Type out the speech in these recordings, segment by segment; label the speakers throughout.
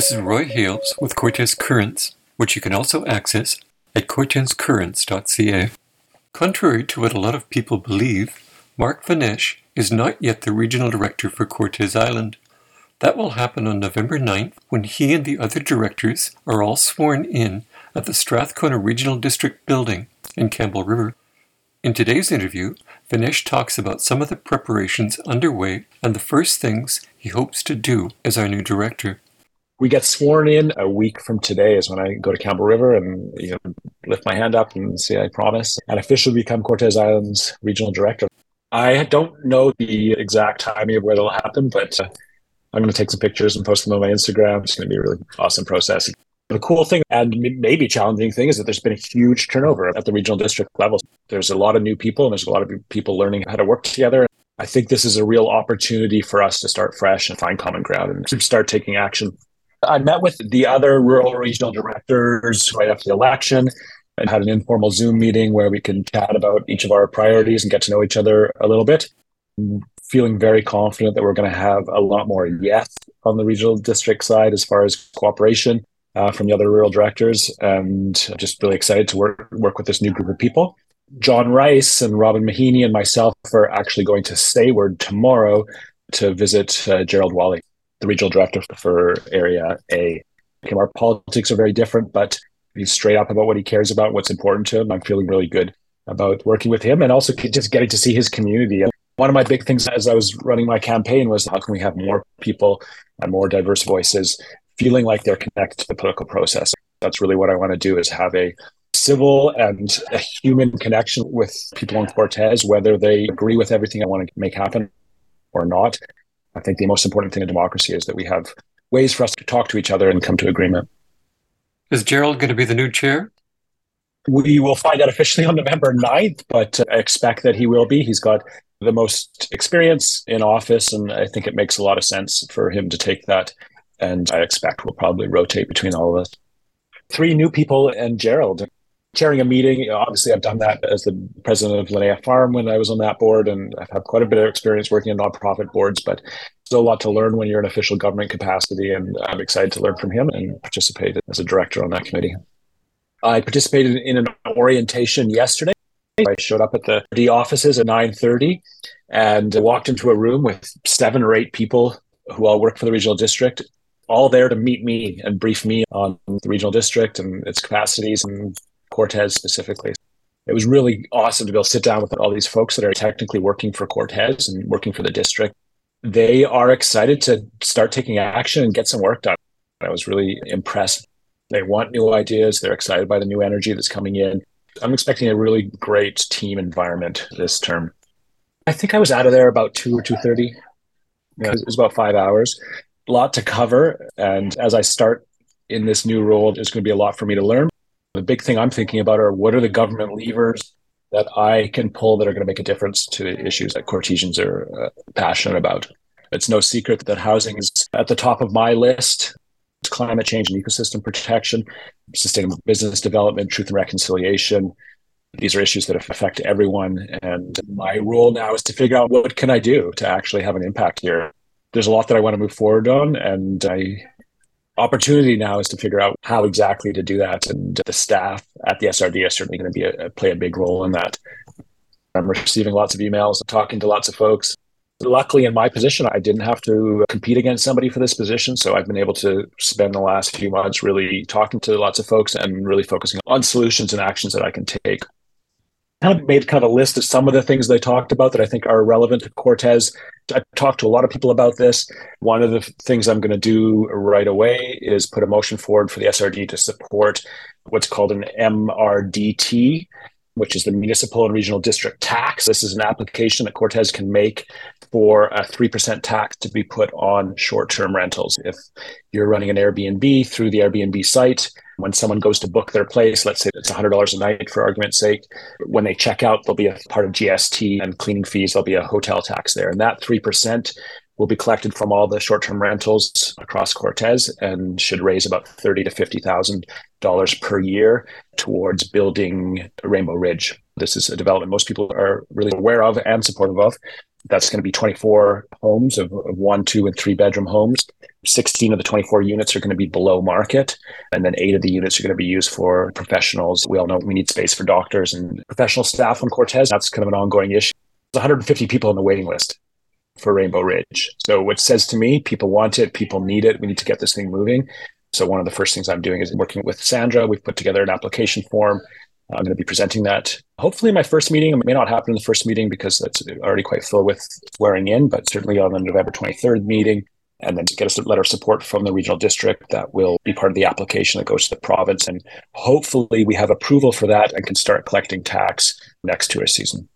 Speaker 1: This is Roy Hales with Cortes Currents, which you can also access at cortescurrents.ca. Contrary to what a lot of people believe, Mark Vonesch is not yet the regional director for Cortes Island. That will happen on November 9th when he and the other directors are all sworn in at the Strathcona Regional District building in Campbell River. In today's interview, Vanesh talks about some of the preparations underway and the first things he hopes to do as our new director
Speaker 2: we get sworn in a week from today is when I go to Campbell River and you know lift my hand up and say I promise and officially become Cortes Island's regional director. I don't know the exact timing of where it'll happen, but uh, I'm going to take some pictures and post them on my Instagram. It's going to be a really awesome process. The cool thing and maybe challenging thing is that there's been a huge turnover at the regional district level. There's a lot of new people and there's a lot of people learning how to work together. I think this is a real opportunity for us to start fresh and find common ground and start taking action I met with the other rural regional directors right after the election and had an informal Zoom meeting where we can chat about each of our priorities and get to know each other a little bit. I'm feeling very confident that we're going to have a lot more yes on the regional district side as far as cooperation uh, from the other rural directors, and just really excited to work work with this new group of people. John Rice and Robyn Mawhinney and myself are actually going to Sayward tomorrow to visit uh, Gerald Whalley the regional director for Area A. Our politics are very different, but he's straight up about what he cares about, what's important to him. I'm feeling really good about working with him and also just getting to see his community. One of my big things as I was running my campaign was how can we have more people and more diverse voices feeling like they're connected to the political process. That's really what I want to do is have a civil and a human connection with people in Cortes, whether they agree with everything I want to make happen or not. I think the most important thing in democracy is that we have ways for us to talk to each other and come to agreement.
Speaker 1: Is Gerald going to be the new chair?
Speaker 2: We will find out officially on November 9th, but I expect that he will be. He's got the most experience in office, and I think it makes a lot of sense for him to take that. And I expect we'll probably rotate between all of us. Three new people and Gerald chairing a meeting. Obviously, I've done that as the president of Linnea Farm when I was on that board, and I've had quite a bit of experience working in nonprofit boards, but still a lot to learn when you're in official government capacity. And I'm excited to learn from him and participate as a director on that committee. I participated in an orientation yesterday. I showed up at the D offices at 9:30 and walked into a room with seven or eight people who all work for the regional district, all there to meet me and brief me on the regional district and its capacities and Cortes specifically. It was really awesome to be able to sit down with all these folks that are technically working for Cortes and working for the district. They are excited to start taking action and get some work done. I was really impressed. They want new ideas. They're excited by the new energy that's coming in. I'm expecting a really great team environment this term. I think I was out of there about two or two thirty. Yeah, it was about five hours. A lot to cover, and as I start in this new role, there's going to be a lot for me to learn. The big thing I'm thinking about are what are the government levers that I can pull that are going to make a difference to issues that Cortesians are uh, passionate about. It's no secret that housing is at the top of my list. It's climate change and ecosystem protection, sustainable business development, truth and reconciliation. These are issues that affect everyone. And my role now is to figure out what can I do to actually have an impact here. There's a lot that I want to move forward on, and I opportunity now is to figure out how exactly to do that. And the staff at the SRD is certainly going to be a, play a big role in that. I'm receiving lots of emails, talking to lots of folks. Luckily, in my position, I didn't have to compete against somebody for this position. So I've been able to spend the last few months really talking to lots of folks and really focusing on solutions and actions that I can take kind of made kind of a list of some of the things they talked about that I think are relevant to Cortes. I talked to a lot of people about this. One of the things I'm going to do right away is put a motion forward for the SRD to support what's called an MRDT, which is the Municipal and Regional District Tax. This is an application that Cortes can make for a 3% tax to be put on short term rentals. If you're running an Airbnb through the Airbnb site, when someone goes to book their place, let's say it's $100 a night for argument's sake, when they check out, there'll be a part of GST and cleaning fees, there'll be a hotel tax there. And that 3% will be collected from all the short-term rentals across Cortes and should raise about thirty to fifty thousand dollars per year towards building Rainbow Ridge. This is a development most people are really aware of and supportive of. That's going to be 24 homes of, one, two, and three bedroom homes 16 of the 24 units are going to be below market, and then eight of the units are going to be used for professionals. We all know we need space for doctors and professional staff on Cortes. That's kind of an ongoing issue. There's 150 people on the waiting list for Rainbow Ridge. So, what says to me, people want it, people need it. We need to get this thing moving. So, one of the first things I'm doing is working with Sandra. We've put together an application form. I'm going to be presenting that hopefully my first meeting. It may not happen in the first meeting because that's already quite full with swearing in, but certainly on the November 23rd meeting, and then to get a letter of support from the regional district that will be part of the application that goes to the province. And hopefully we have approval for that and can start collecting tax next tourist season.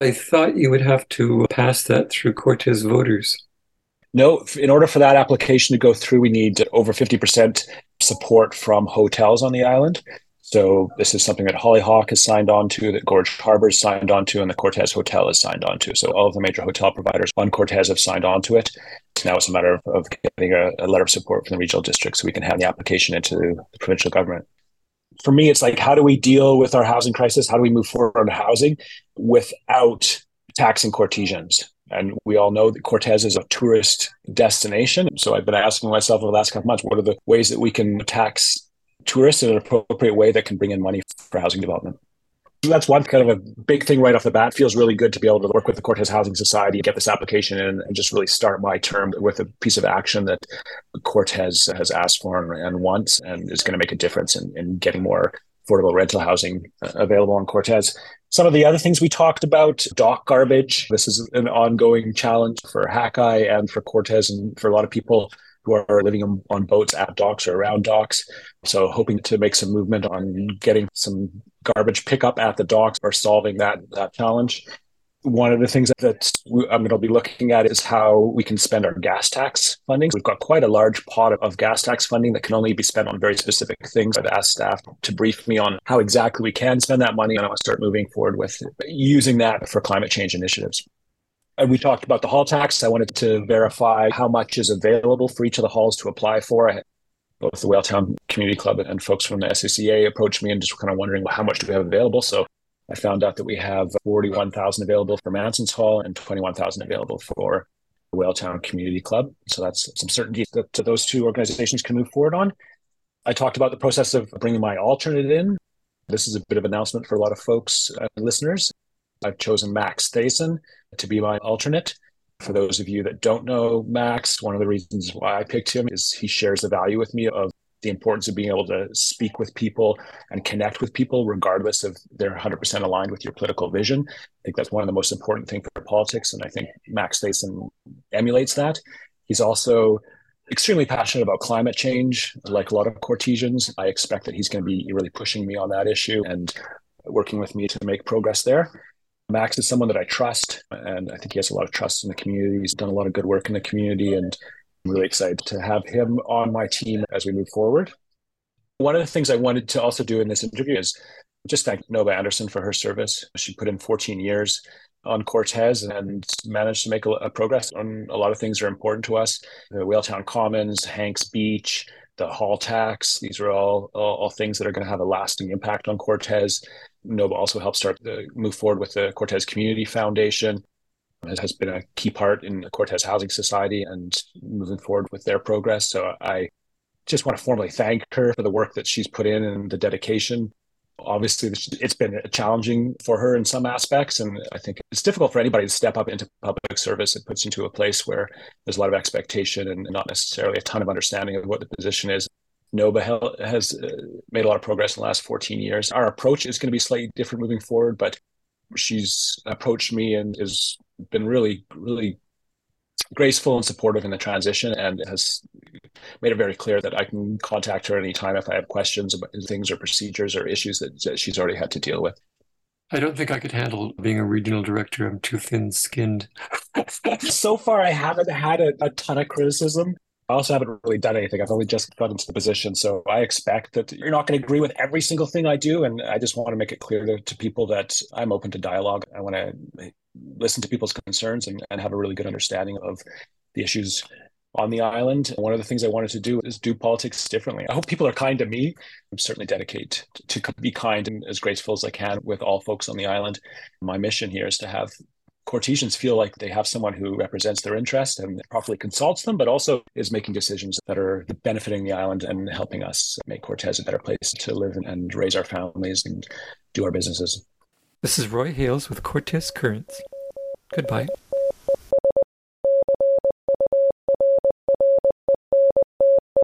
Speaker 1: I thought you would have to pass that through Cortes voters.
Speaker 2: No, in order for that application to go through, we need over 50% support from hotels on the island. So this is something that Hollyhock has signed on to, that Gorge Harbor has signed on to, and the Cortes Hotel has signed on to. So all of the major hotel providers on Cortes have signed on to it. So Now it's a matter of, of getting a, a, letter of support from the regional district so we can have the application into the provincial government. For me, it's like, how do we deal with our housing crisis? How do we move forward on housing without taxing Cortesians? And we all know that Cortes is a tourist destination. So I've been asking myself over the last couple months, what are the ways that we can tax tourists in an appropriate way that can bring in money for housing development. That's one kind of a big thing right off the bat. Feels really good to be able to work with the Cortes Housing Society, get this application in, and just really start my term with a piece of action that Cortes has asked for and, wants, and is going to make a difference in, in getting more affordable rental housing uh, available on Cortes. Some of the other things we talked about, dock garbage. This is an ongoing challenge for Hakai and for Cortes and for a lot of people who are living on, on boats at docks or around docks. So hoping to make some movement on getting some garbage pickup at the docks or solving that that challenge. One of the things that I'm going to be looking at is how we can spend our gas tax funding. We've got quite a large pot of gas tax funding that can only be spent on very specific things. I've asked staff to brief me on how exactly we can spend that money, and I want to start moving forward with using that for climate change initiatives. And we talked about the hall tax. I wanted to verify how much is available for each of the halls to apply for. I, Both the Whaletown Community Club and folks from the SCCA approached me and just kind of wondering well, how much do we have available. So I found out that we have 41,000 available for Manson's Hall and 21,000 available for the Whaletown Community Club. So that's some certainty that those two organizations can move forward on. I talked about the process of bringing my alternate in. This is a bit of an announcement for a lot of folks uh, listeners. I've chosen Max Thayson to be my alternate. For those of you that don't know Max, one of the reasons why I picked him is he shares the value with me of the importance of being able to speak with people and connect with people, regardless of they're 100% aligned with your political vision. I think that's one of the most important things for politics. And I think Max Thayson emulates that. He's also extremely passionate about climate change, like a lot of Cortesians. I expect that he's going to be really pushing me on that issue and working with me to make progress there. Max is someone that I trust, and I think he has a lot of trust in the community. He's done a lot of good work in the community, and I'm really excited to have him on my team as we move forward. One of the things I wanted to also do in this interview is just thank Noba Anderson for her service. She put in 14 years on Cortes and managed to make a, a progress on a lot of things that are important to us. The Whaletown Commons, Hanks Beach, the hall tax. These are all, all, all things that are going to have a lasting impact on Cortes. Noba also helped start the move forward with the Cortes Community Foundation. It has been a key part in the Cortes Housing Society and moving forward with their progress. So I just want to formally thank her for the work that she's put in and the dedication. Obviously, it's been challenging for her in some aspects, and I think it's difficult for anybody to step up into public service. It puts you into a place where there's a lot of expectation and not necessarily a ton of understanding of what the position is. Noba has uh, made a lot of progress in the last 14 years. Our approach is going to be slightly different moving forward, but she's approached me and has been really, really graceful and supportive in the transition and has made it very clear that I can contact her anytime if I have questions about things or procedures or issues that, that she's already had to deal with.
Speaker 1: I don't think I could handle being a regional director. I'm too thin skinned.
Speaker 2: so far, I haven't had a, a ton of criticism. I also haven't really done anything. I've only just got into the position. So I expect that you're not going to agree with every single thing I do. And I just want to make it clear to, people that I'm open to dialogue. I want to listen to people's concerns and, and have a really good understanding of the issues on the island. One of the things I wanted to do is do politics differently. I hope people are kind to me. I'm certainly dedicate to, to be kind and as graceful as I can with all folks on the island. My mission here is to have Cortesians feel like they have someone who represents their interest and properly consults them, but also is making decisions that are benefiting the island and helping us make Cortes a better place to live and raise our families and do our businesses.
Speaker 1: This is Roy Hales with Cortes Currents. Goodbye.